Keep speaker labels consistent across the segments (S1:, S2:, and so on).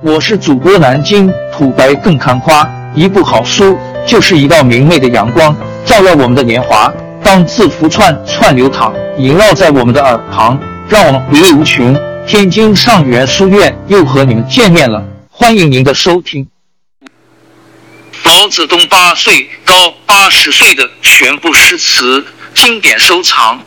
S1: 我是主播南京土白更看花，一部好书就是一道明媚的阳光，照耀我们的年华。当字符串串流淌，萦绕在我们的耳旁，让我们回味无穷。天津上元书院又和你们见面了，欢迎您的收听。
S2: 毛泽东八岁到八十岁的全部诗词经典收藏。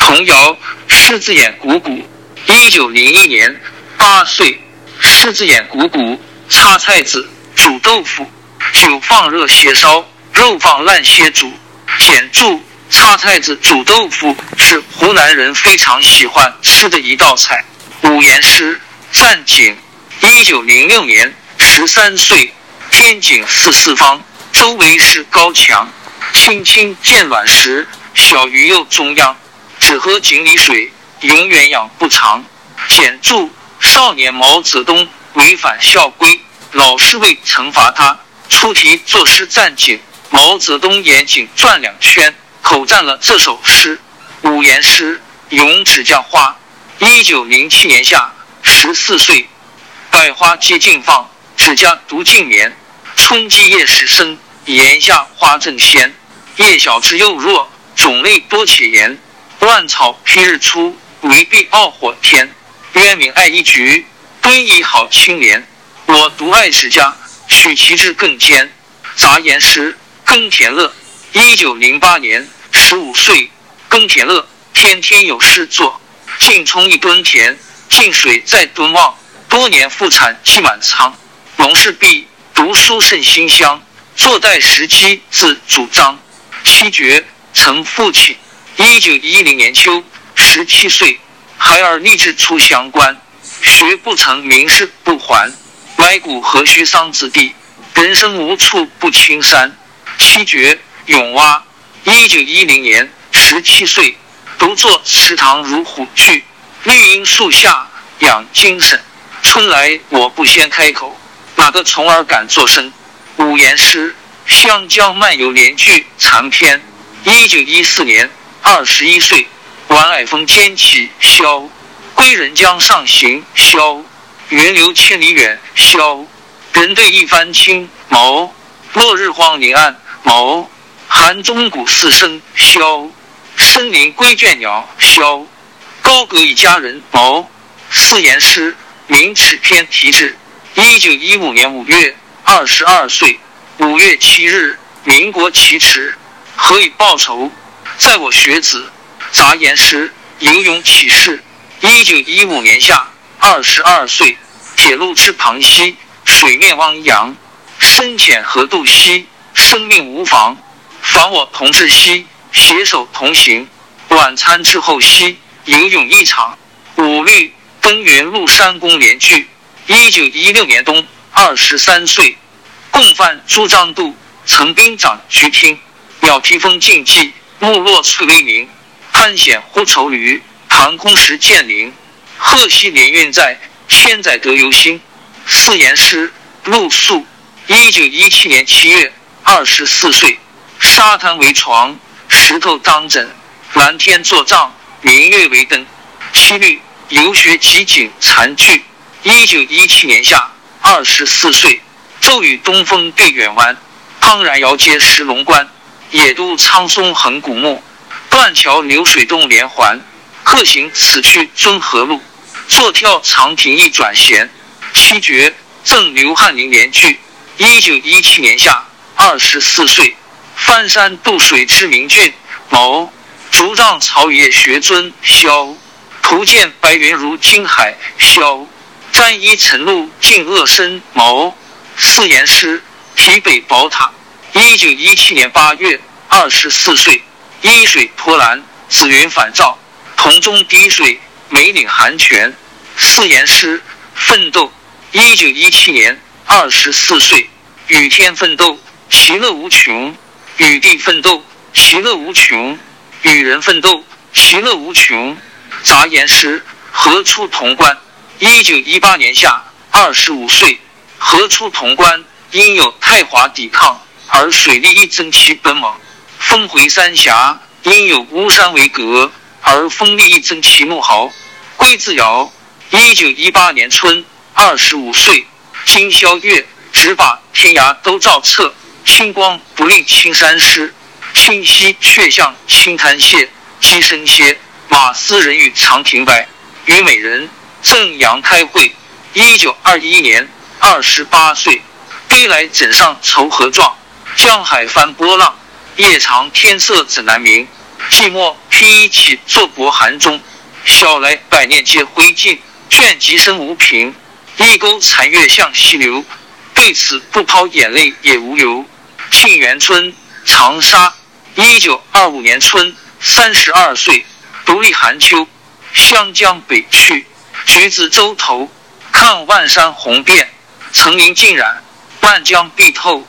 S2: 童谣：狮子眼鼓鼓。一九零一年。八岁，狮子眼鼓鼓，擦菜子，煮豆腐，酒放热些烧，肉放烂些煮。简注：擦菜子煮豆腐是湖南人非常喜欢吃的一道菜。五言诗：战景。一九零六年，十三岁，天井四四方，周围是高墙。青青见卵石，小鱼又中央。只喝井里水，永远养不长。简注。少年毛泽东违反校规，老师为惩罚他，出题作诗赞景。毛泽东眼睛转两圈，口赞了这首诗。五言诗：咏指甲花。一九零七年夏，十四岁，百花皆竞放，指甲独尽眠。春季叶时生，檐下花正鲜。叶小枝又弱，种类多且严。万草披日出，围壁傲火天。渊明爱一菊，敦义好青莲。我独爱史家，取其志更坚。杂言诗：耕田乐。一九零八年，十五岁，耕田乐，天天有诗作。进冲一吨田，进水再吨旺。多年复产积满仓。农事毕，读书甚馨香。坐待时机自主张。七绝，曾父亲。一九一零年秋，十七岁。孩儿立志出乡关，学不成名士不还。埋骨何须桑梓地，人生无处不青山。七绝咏蛙。一九一零年，十七岁，独坐池塘如虎踞，绿荫树下养精神。春来我不先开口，哪个虫儿敢作声？五言诗：湘江漫游连句长篇。一九一四年，二十一岁。晚霭峰间起萧，归人江上行萧，云流千里远萧。人对一番清毛，落日荒林暗毛。寒钟鼓四声萧，深林归倦鸟萧。高阁一家人毛。四言诗，明齿篇题志。一九一五年五月，二十二岁。五月七日，民国奇耻，何以报仇？在我学子。杂言诗：游泳启事。一九一五年夏，二十二岁，铁路至旁溪，水面汪洋，深浅何度兮，生命无妨。凡我同志兮，携手同行。晚餐之后兮，游泳一场。五律登云麓山宫联句。一九一六年冬，二十三岁，共犯朱张度，曾兵长居听。鸟啼风静寂，木落翠微明。探险忽愁驴，航空时见灵。贺溪连运在，千载得由心。四言诗，露宿。一九一七年七月，二十四岁。沙滩为床，石头当枕，蓝天作帐，明月为灯。七律，游学集锦残句。一九一七年夏，二十四岁。骤雨东风对远湾，怦然遥接石龙关。野渡苍松横古木。断桥流水动连环，客行此去尊何路？坐眺长亭一转闲。七绝赠刘翰林联句。一九一七年夏，二十四岁。翻山渡水知名郡。某竹杖草野学尊。萧图见白云如金海。萧沾衣晨露尽恶身。某四言诗。题北宝塔。一九一七年八月，二十四岁。依水托澜，紫云返照，铜钟滴水，梅岭寒泉。四言诗，奋斗。一九一七年，二十四岁。与天奋斗，其乐无穷；与地奋斗，其乐无穷；与人奋斗，其乐无穷。杂言诗，何出潼关？一九一八年夏，二十五岁。何出潼关？因有太华抵抗，而水利一增其本猛。峰回三峡，因有巫山为阁，而风力一增其怒豪。归自遥。一九一八年春，二十五岁，今宵月，只把天涯都照彻。清光不令青山湿，清溪却向青滩泻。鸡声歇，马嘶人语长亭外。虞美人，正阳开会。一九二一年，二十八岁。归来枕上愁何状？江海翻波浪，夜长天色怎难明？寂寞披衣起，坐薄寒中。晓来百念皆灰烬，卷籍声无凭。一钩残月向西流，对此不抛眼泪也无由。沁园春，长沙，一九二五年春，三十二岁，独立寒秋，湘江北去，橘子洲头，看万山红遍，层林尽染，万江碧透，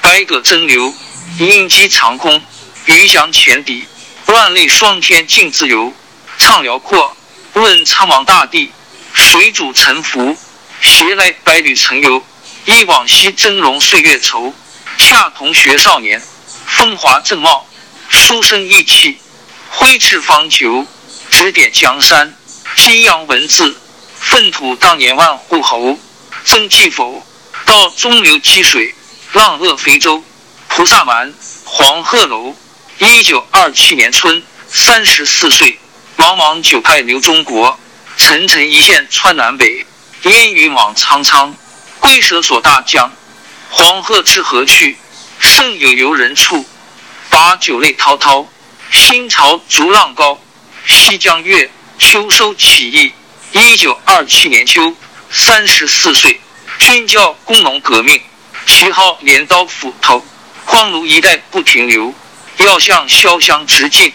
S2: 百舸争流，鹰击长空，鱼翔浅底，万类霜天竞自由。畅辽阔，问苍茫大地，谁主沉浮？携来百侣成游，忆往昔峥嵘岁月稠。恰同学少年，风华正茂，书生意气，挥斥方遒，指点江山，激扬文字，粪土当年万户侯。曾记否？到中流击水，浪遏飞舟。菩萨蛮，黄鹤楼。一九二七年春，三十四岁。茫茫九派流中国，层层一线穿南北。烟雨莽苍苍，龟蛇锁大江。黄鹤至何去？胜有游人处。把酒泪滔滔，新潮逐浪高。西江月，秋收起义。一九二七年秋，三十四岁，军教工农革命，旗号镰刀斧头，荒芜一代不停留，要向潇湘直进。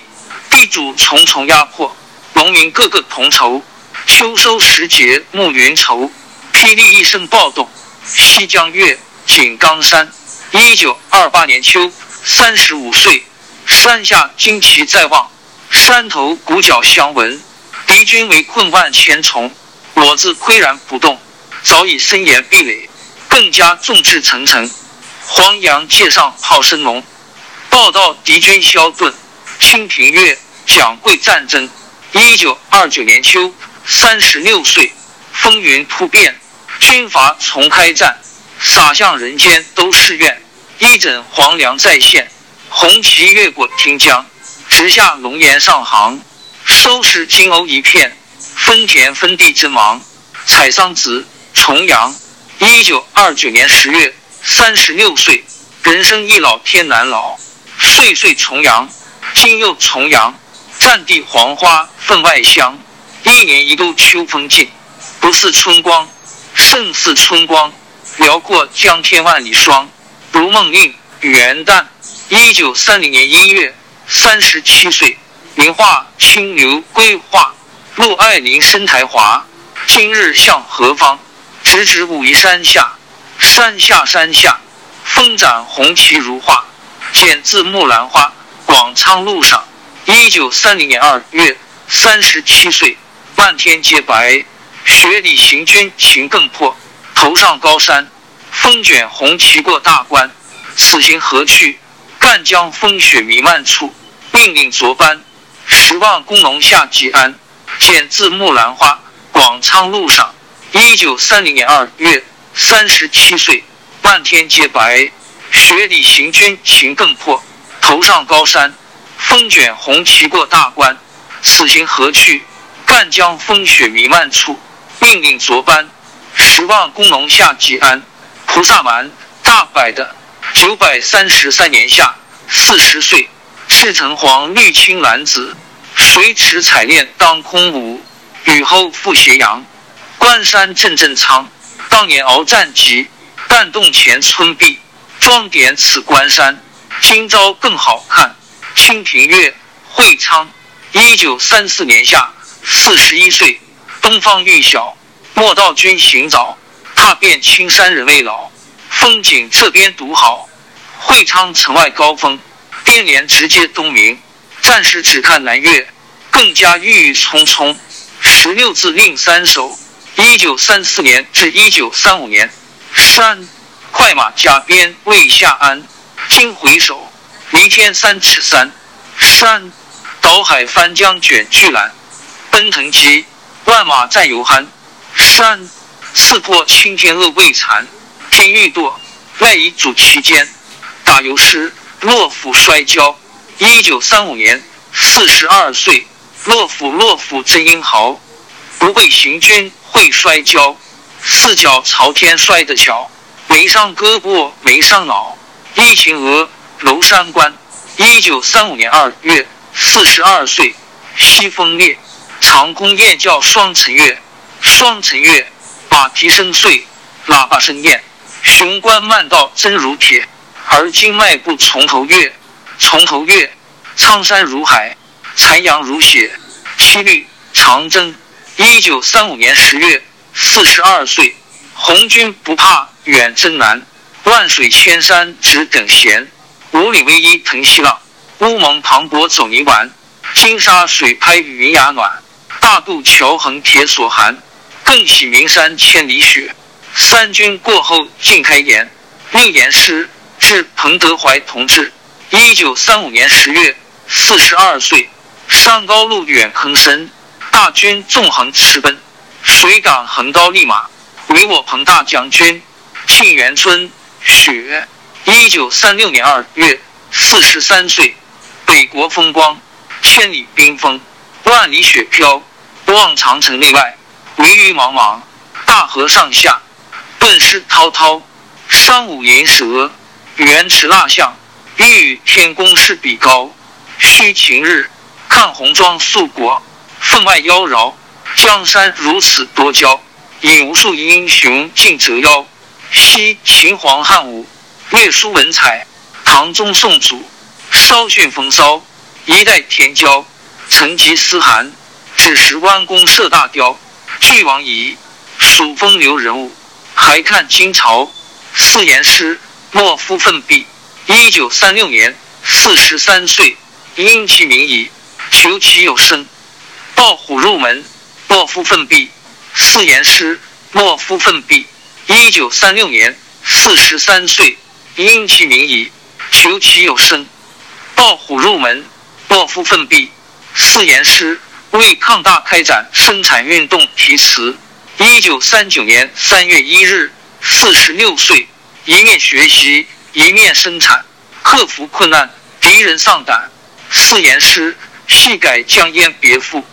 S2: 地主重重压迫，农民个个同仇。秋收时节暮云愁，霹雳一声暴动。西江月，井冈山。一九二八年秋，三十五岁，山下旌旗在望，山头鼓角相闻。敌军围困万千重，我自岿然不动，早已森严壁垒，更加众志成城。黄杨界上好声隆，报道敌军宵遁。清平乐，蒋桂战争。一九二九年秋，三十六岁，风云突变，军阀重开战，洒向人间都是怨。一枕黄粱再现，红旗越过汀江，直下龙岩上杭，收拾金瓯一片，分田分地之忙。采桑子，重阳。一九二九年十月，三十六岁，人生易老天难老，岁岁重阳。今又重阳，战地黄花分外香。一年一度秋风劲，不似春光，胜似春光。辽阔江天万里霜，如梦令元旦。一九三零年一月，三十七岁，名画清流归画，陆爱玲生台华。今日向何方？直指武夷山下，山下山下，风展红旗如画。剪字木兰花。广昌路上，一九三零年二月，三十七岁，漫天皆白，雪里行军情更迫。头上高山，风卷红旗过大关。此行何去？赣江风雪弥漫处，命令着班。十万工农下吉安。简字木兰花。广昌路上，一九三零年二月，三十七岁，漫天皆白，雪里行军情更迫。头上高山，风卷红旗过大关。此行何去？赣江风雪弥漫处，命令着班。十万工农下吉安。菩萨蛮，大摆的。九百三十三年夏，四十岁，赤橙黄绿青蓝紫，水池彩练当空舞。雨后复斜阳，关山阵阵苍。当年鏖战急，弹洞前村壁，装点此关山。今朝更好看。清平乐，会昌，一九三四年夏，四十一岁，东方欲晓，莫道君行早，踏遍青山人未老。风景这边独好。会昌城外高峰，边连直接东明。战士只看南岳，更加郁郁葱葱。十六字令三首。一九三四年至一九三五年，山，快马加鞭未下鞍。今回首，离天三尺三山，倒海翻江卷巨澜，奔腾急，万马战犹酣。山刺破青天恶未残，天欲堕，赖以主其间。打油诗，洛甫摔跤。一九三五年，四十二岁，洛甫洛甫真英豪，不会行军会摔跤，四脚朝天摔得巧，没伤胳膊没伤脑。一秦娥，娄山关。一九三五年二月，四十二岁，西风烈，长空雁叫双城月，双城月。马蹄声碎，喇叭声咽。雄关漫道真如铁，而今迈步从头越，从头越。苍山如海，残阳如血。七律长征。一九三五年十月，四十二岁。红军不怕远征难，万水千山只等闲。五里逶迤腾细浪，乌蒙磅礴走泥丸。金沙水拍云崖暖，大渡桥横铁索寒。更喜名山千里雪，三军过后尽开颜。六言诗致彭德怀同志。一九三五年十月，四十二岁。山高路远坑深，大军纵横驰奔，水港横刀立马，唯我彭大将军。沁园春雪。一九三六年二月，四十三岁。北国风光，千里冰封，万里雪飘，望长城内外。惟余莽莽，大河上下，顿失滔滔。山舞银蛇，原驰蜡象，欲与天公试比高。须晴日，看红装素裹，分外妖娆。江山如此多娇，引无数英雄竞折腰。昔秦皇汉武，略输文采；唐宗宋祖，稍逊风骚。一代天骄，成吉思汗，只识弯弓射大雕。俱往矣，数风流人物。还看今朝四言诗，莫夫奋笔。一九三六年，四十三岁，因其名矣，求其有声。抱虎入门，莫夫奋臂。四言诗，莫夫奋臂。一九三六年，四十三岁，因其名矣，求其有声。抱虎入门，莫夫奋臂。四言诗。为抗大开展生产运动题词。一九三九年三月一日，四十六岁，一面学习一面生产，克服困难，敌人丧胆。四言诗，细改江淹别赋。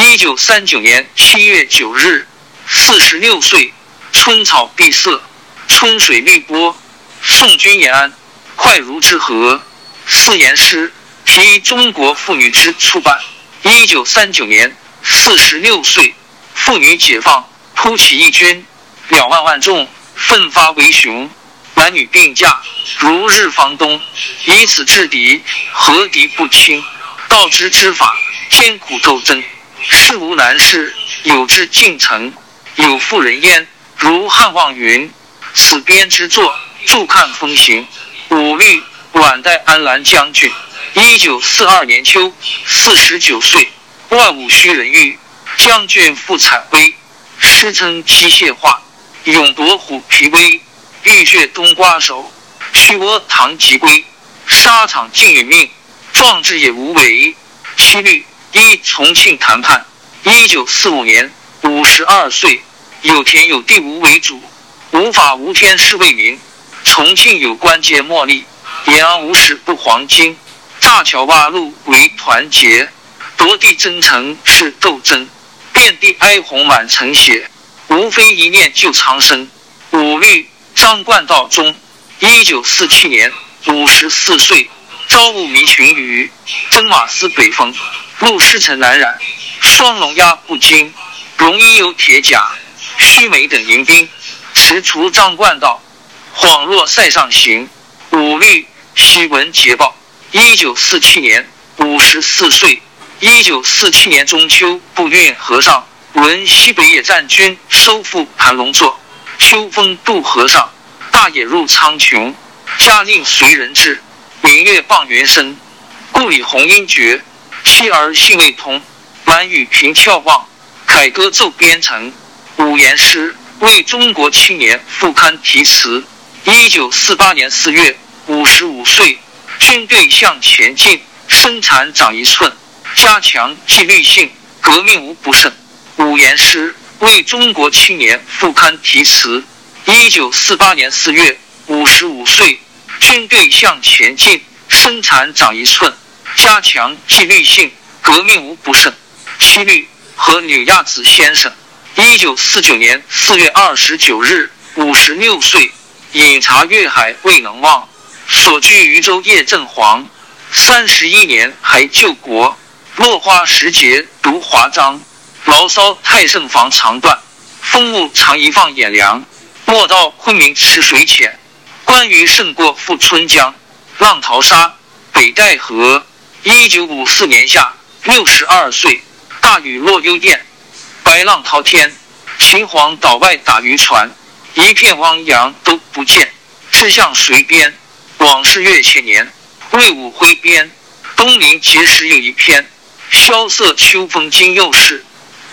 S2: 一九三九年七月九日，四十六岁，春草碧色，春水绿波，送君延安，快如之河。四言诗，题中国妇女之出版。一九三九年，四十六岁，妇女解放，突起义军，两万万众，奋发为雄，男女并驾，如日方东，以此制敌，和敌不侵。道之之法，艰苦斗争，事无难事，有志尽成。有妇人焉，如汉望云：“此编之作，助看风行。”五律晚代安澜将军。一九四二年秋，四十九岁，万物虚人玉将军复采薇，师称机械化，勇夺虎皮威，浴血冬瓜手，虚窝唐吉龟，沙场尽殒命，壮志也无为。七律一重庆谈判，一九四五年，五十二岁，有田有地无为主，无法无天是为民。重庆有关节莫立，延安无史不黄金。炸桥挖路为团结，夺地争城是斗争，遍地哀鸿满城血，无非一念救苍生。五律张冠道中，一九四七年，五十四岁，朝雾迷群鱼，征马思北风，路湿尘难染，双龙压不惊，容衣有铁甲，须眉等迎宾，持除杖冠道，恍若塞上行。五律须闻捷报。一九四七年，五十四岁。一九四七年中秋，步运河上，闻西北野战军收复盘龙座。秋风渡河上，大野入苍穹。家令随人至，明月傍云生。故里红英绝，妻儿信未通。满语凭眺望，凯歌奏边城。五言诗为中国青年副刊题词。一九四八年四月，五十五岁。军队向前进，生产长一寸，加强纪律性，革命无不胜。五言诗为中国青年副刊题词。一九四八年四月，五十五岁，军队向前进，生产长一寸，加强纪律性，革命无不胜。七律和纽亚子先生。一九四九年四月二十九日，五十六岁，饮茶粤海未能忘，所居渝州叶振煌。三十一年还救国，落花时节读华章，牢骚太盛防肠断，风物常宜放眼凉。莫道昆明池水浅，关于胜过富春江。浪淘沙，北戴河。一九五四年夏，六十二岁，大雨落幽店，白浪滔天。秦皇岛外打渔船，一片汪洋都不见。志向谁边？往事越千年。魏武挥鞭，东临碣石有一篇。萧瑟秋风今又是，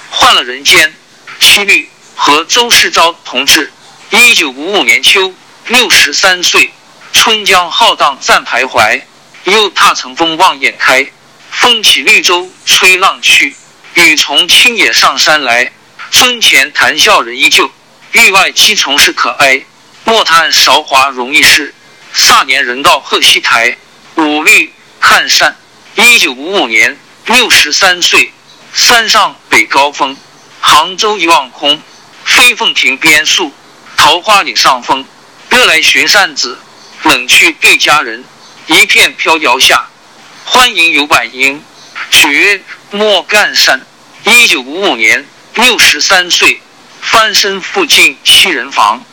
S2: 换了人间。七律和周世钊同志。一九五五年秋，六十三岁，春江浩荡暂徘徊，又踏乘风望眼开。风起绿洲吹浪去，雨从青野上山来。村前谈笑人依旧，域外鸡虫是可哀。莫叹韶华容易逝，霎年人到鹤西台。五律看山。一九五五年，六十三岁，山上北高峰，杭州一望空，飞凤亭边树。桃花岭上风，热来寻扇子，冷去对佳人。一片飘摇下，欢迎游百英。绝莫干山。一九五五年，六十三岁，翻身复进七人房。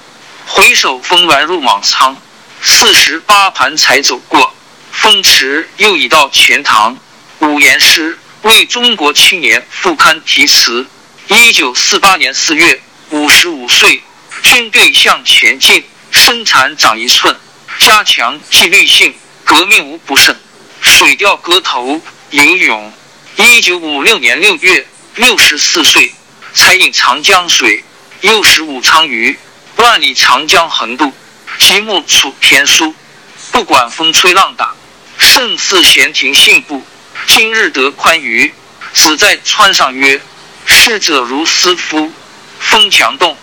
S2: 回首峰峦入莽苍，四十八盘才走过。风驰又已到钱塘。五言诗为中国青年副刊题词。一九四八年四月，五十五岁。军队向前进，生产长一寸，加强纪律性，革命无不胜。水调歌头游泳。一九五六年六月，六十四岁，才饮长江水，又食武昌鱼。万里长江横渡，极目楚天舒。不管风吹浪打，胜似闲庭信步。今日得宽裕，只在川上曰：逝者如斯夫。风强动。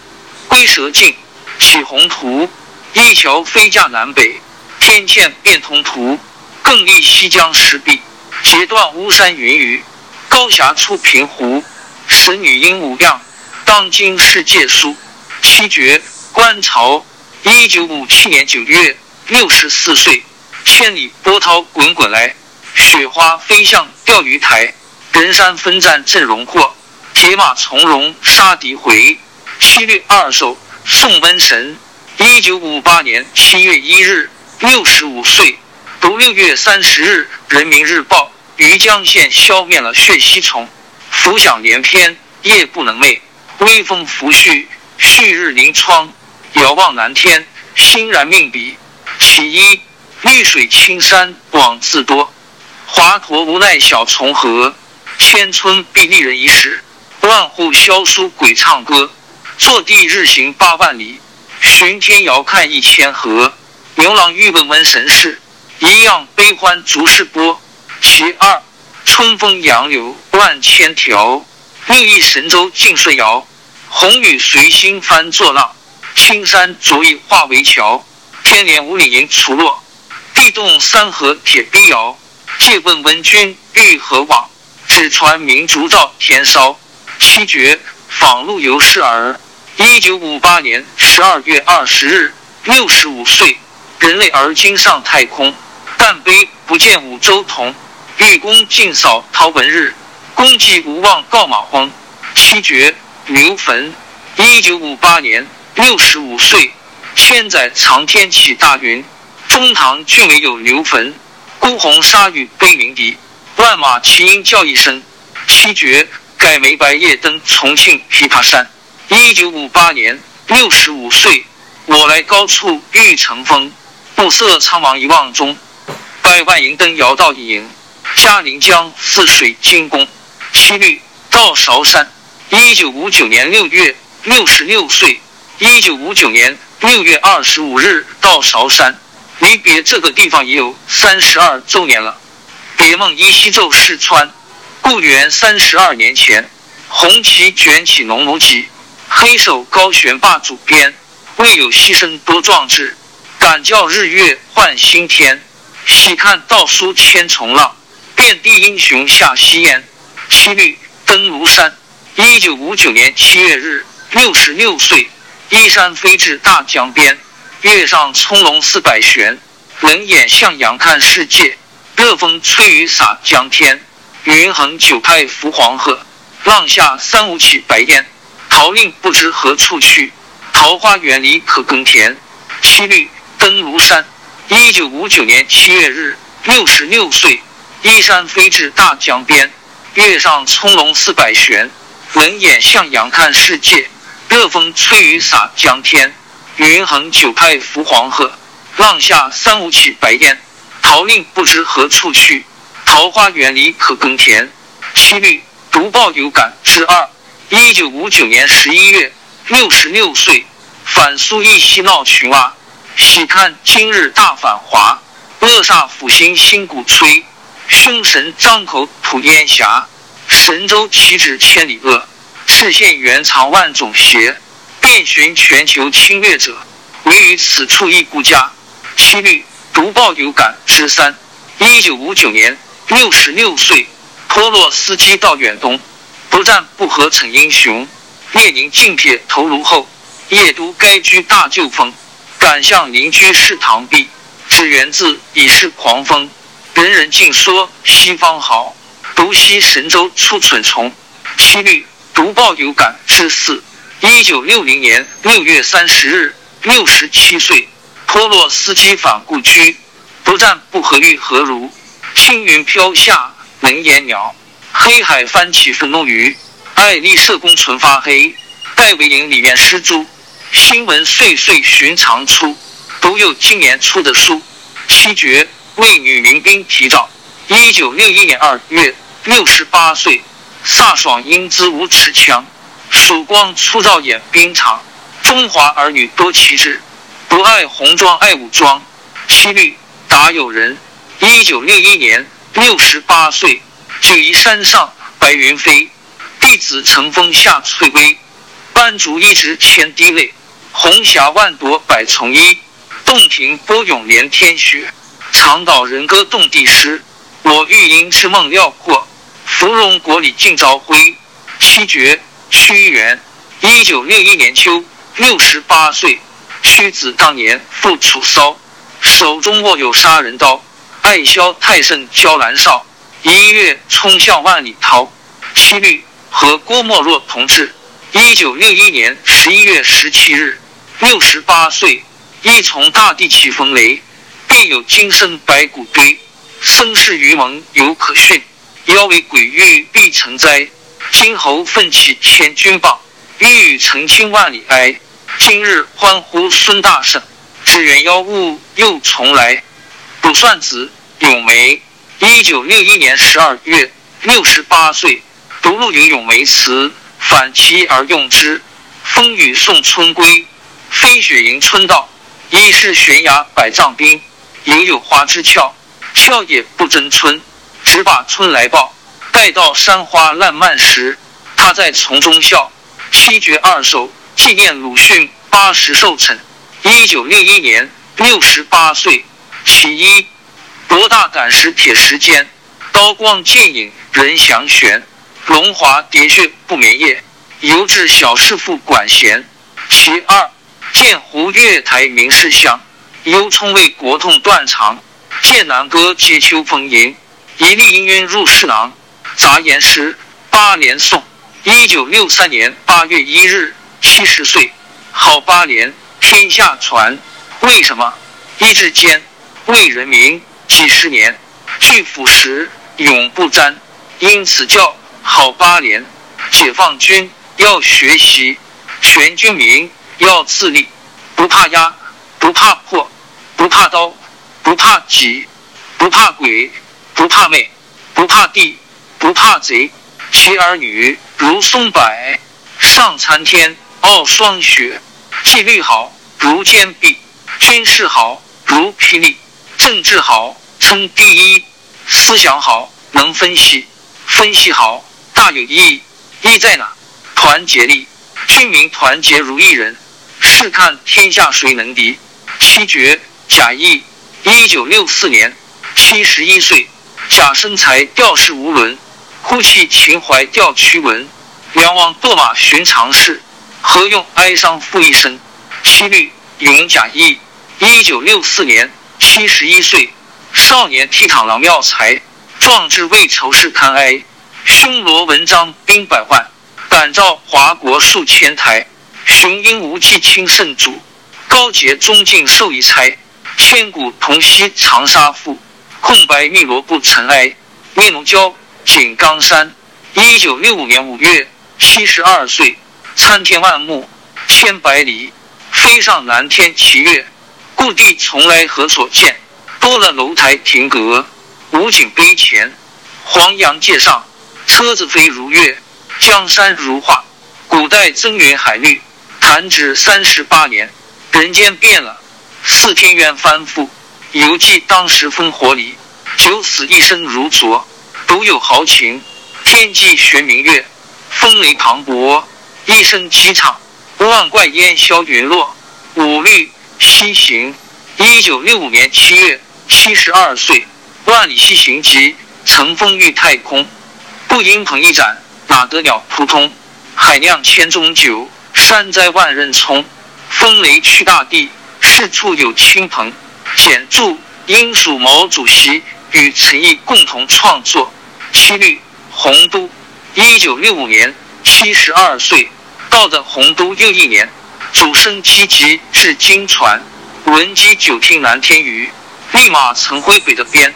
S2: 龟蛇静，起宏图。一桥飞架南北，天堑变通途。更立西江石壁，截断巫山云雨。高峡出平湖，使女英无恙。当今世界书。七绝观潮。一九五七年九月，六十四岁。千里波涛滚滚来，雪花飞向钓鱼台。人山分战阵容阔，铁马从容杀敌回。七律二首，送瘟神。一九五八年七月一日，六十五岁。读六月三十日《人民日报》：余江县消灭了血吸虫，浮想联翩，夜不能寐。微风拂絮，旭日临窗。遥望蓝天，欣然命笔。其一，绿水青山枉自多，华佗无奈小虫河。千村必立人遗石，万户萧疏鬼唱歌。坐地日行八万里，巡天遥看一千河。牛郎欲问瘟神事，一样悲欢逐世波。其二，春风杨柳万千条，六亿神州尽舜尧。红雨随心翻作浪，青山逐一化为桥。天连五里银锄落，地动山河铁臂摇。借问温君欲何往？只传明烛照天烧。七绝访陆游氏儿。一九五八年十二月二十日，六十五岁。人类而今上太空，但悲不见五洲同。玉宫尽扫陶文日，功绩无望告马荒。七绝刘坟。一九五八年六十五岁。千载长天起大云，中堂俊伟有刘坟。孤鸿鲨鱼悲鸣笛，万马齐喑叫一声。七绝改为白夜登重庆琵琶山。一九五八年，六十五岁。我来高处欲乘风，暮色苍茫一望中，百万银灯摇到影。嘉陵江泗水金宫。七律到韶山。一九五九年六月，六十六岁。一九五九年六月二十五日到韶山，离别这个地方已有三十二周年了。别梦依稀骤逝川，故园三十二年前，红旗卷起浓浓旗。黑手高悬霸主鞭，未有牺牲多壮志，敢教日月换新天。喜看道书千重浪，遍地英雄下西烟。七律登庐山。一九五九年七月日，六十六岁，依山飞至大江边，月上葱茏四百悬，冷眼向阳看世界。热风吹雨洒江天，云横九派浮黄鹤，浪下三五起白烟。桃令不知何处去，桃花源里可耕田。七律登庐山。一九五九年七月日，六十六岁，依山飞至大江边，月上葱茏四百悬，冷眼向阳看世界。热风吹雨洒江天，云横九派浮黄鹤，浪下三五起白烟。桃令不知何处去，桃花源里可耕田。七律读报有感之二。一九五九年十一月，六十六岁，反苏义西闹群蛙。喜看今日大反华，恶煞抚心新鼓吹，凶神张口吐烟霞。神州岂止千里恶，赤县原藏万种邪。遍寻全球侵略者，唯于此处一孤家。七律读报有感之三。一九五九年，六十六岁，托洛斯基到远东，不战不和逞英雄。列宁敬铁头颅后，夜都该居大旧风。敢向邻居试螳臂，只源自已是狂风。人人尽说西方好，独惜神州出蠢虫。七律读报有感之四。一九六零年六月三十日，六十七岁，托洛斯基返故居，不战不和欲何如？青云飘下能言鸟，黑海翻起愤怒鱼。爱丽舍宫唇发黑，戴维营里面失珠。新闻岁岁寻常出，独有今年出的书。七绝为女民兵提召。一九六一年二月，六十八岁，飒爽英姿无持枪，曙光出照演兵场。中华儿女多奇志，不爱红装爱武装。七律答有人。一九六一年，六十八岁，九嶷山上白云飞，弟子乘风下翠微，斑竹一直千滴泪。红霞万朵百重衣，洞庭波涌连天雪。长岛人歌动地诗，我欲因之梦料过。芙蓉国里尽朝晖。七绝屈原，一九六一年秋，六十八岁。屈子当年赴楚骚，手中握有杀人刀，爱削太甚娇兰少，一跃冲向万里涛。七律和郭沫若同志。一九六一年十一月十七日，六十八岁，一从大地起风雷，便有今生白骨堆。生世愚蒙犹可训，妖为鬼域必成灾。金侯奋起千钧棒，欲与澄清万里哀。今日欢呼孙大圣，只缘妖物又重来。卜算子咏梅，一九六一年十二月，六十八岁，独录有咏梅词。反其而用之，风雨送春归，飞雪迎春到。一是悬崖百丈冰，犹有花枝俏，俏也不争春，只把春来报。待到山花烂漫时，他在丛中笑。七绝二首纪念鲁迅八十寿辰。一九六一年，六十八岁。其一，博大赶石铁石坚，刀光剑影人详悬。龙华喋血不眠夜，犹至小师傅管弦。其二，剑湖月台明士香，忧冲为国痛断肠。剑南歌接秋风吟，一粒氤氲入室囊。杂言诗八年颂。一九六三年八月一日，七十岁。好八年天下传。为什么？一至坚，为人民几十年，拒腐蚀永不沾。因此叫。好八连，解放军要学习，全军民要自立，不怕压，不怕破，不怕刀，不怕挤，不怕鬼，不怕妹，不怕地，不怕贼。其儿女如松柏，上参天，傲霜雪。纪律好如坚壁，军事好如霹雳，政治好称第一，思想好能分析，分析好。大有意义，意在哪？团结力，军民团结如一人，试看天下谁能敌。七绝贾谊，一九六四年，七十一岁。贾生才吊世无伦，呼气秦淮吊屈文。梁王堕马寻常事，何用哀伤负一生？七律咏贾谊，一九六四年，七十一岁。少年倜傥郎妙才，壮志未酬事堪哀。匈罗文章兵百万，感召华国数千台。雄鹰无忌亲圣主，高洁中进受一差。千古同溪长沙赋，空白汨罗布尘埃。聂龙娇井冈山，一九六五年五月，七十二岁。参天万木，千百里，飞上蓝天齐月。故地从来何所见？多了楼台亭阁，五景碑前，黄杨界上。车子飞如月，江山如画。古代增云海绿，弹指三十八年，人间变了。四天鸳翻覆，犹记当时烽火里。九死一生如昨，独有豪情。天际悬明月，风雷磅礴，一声凄唱。万怪烟消云落，五律西行。一九六五年七月，七十二岁。万里西行急，乘风御太空。不因鹏一展，哪得鸟扑通？海酿千钟酒，山栽万仞葱。风雷去大地，四处有亲朋。简注：应属毛主席与陈毅共同创作。七律洪都，一九六五年，七十二岁。到的洪都又一年，主升七级至金船。闻鸡久听蓝天语，立马成灰北的边。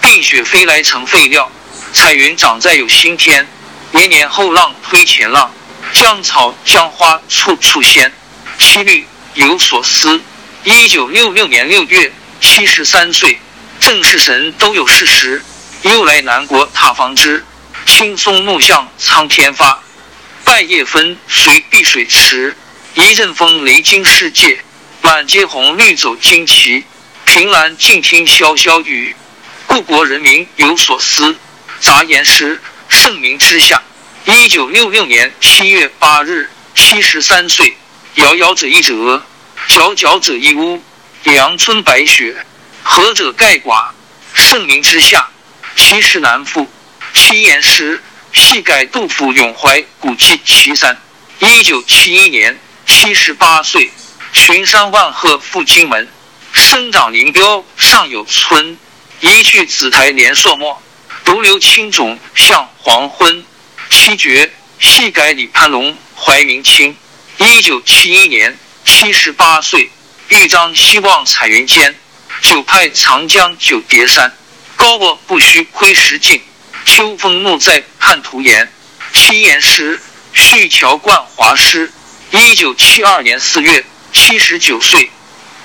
S2: 冰雪飞来成废料。彩云长在有新天，年年后浪推前浪，江草江花处处鲜。七律有所思。一九六六年六月，七十三岁，正是神都有事时，又来南国踏芳枝。青松木向苍天发，半夜分随碧水池。一阵风雷惊世界，满街红绿走旌旗。凭栏静听潇潇雨，故国人民有所思。杂言诗，盛名之下。一九六六年七月八日，七十三岁。遥遥者一折，皎皎者一屋。阳春白雪，何者盖寡？盛名之下，其实难复。七言诗，系改杜甫咏怀古迹岐山。一九七一年，七十八岁。群山万壑赴荆门，生长林标上有村。一去紫台连朔漠。独留青冢向黄昏。七绝戏改李攀龙怀明清。一九七一年，七十八岁。豫章希望彩云间，九派长江九叠山。高卧不须窥石镜，秋风怒在汉图岩。七言诗，续桥冠华诗。一九七二年四月，七十九岁。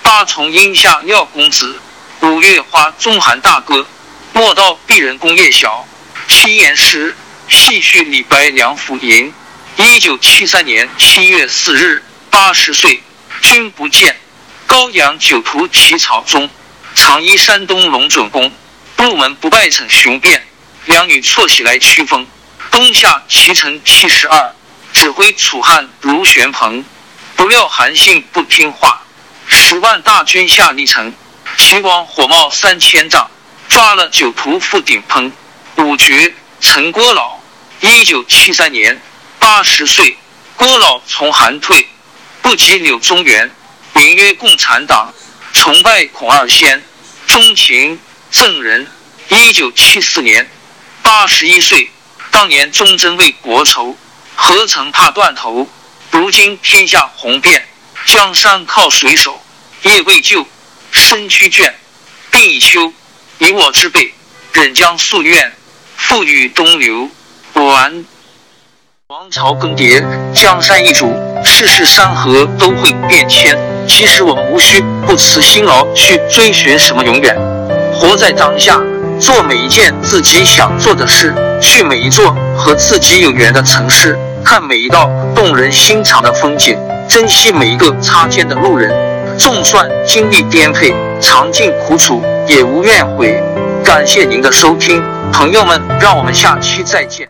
S2: 八重阴下廖公子，五月花中韩大哥。莫道鄙人功业小，七言诗戏谑李白梁甫吟。一九七三年七月四日，八十岁，君不见。高阳酒徒起草中，长揖山东龙准公。入门不拜逞雄辩，两女错喜来驱风。冬夏齐成七十二，指挥楚汉如旋鹏。不料韩信不听话，十万大军下历城，齐王火冒三千丈。抓了酒徒赴顶烹，五绝陈郭老，一九七三年八十岁。郭老从韩退，不及柳宗元，名曰共产党，崇拜孔二仙，钟情郑人。一九七四年八十一岁，当年忠贞为国仇，何曾怕断头？如今天下红遍，江山靠水守，业未就，身躯倦，病已休。你我之辈，忍将夙愿，付与东流。完。王朝更迭，江山易主，世事山河都会变迁。其实我们无需不辞辛劳去追寻什么永远，活在当下，做每一件自己想做的事，去每一座和自己有缘的城市，看每一道动人心肠的风景，珍惜每一个擦肩的路人。纵算经历颠沛，尝尽苦楚。也无怨悔，感谢您的收听，朋友们，让我们下期再见。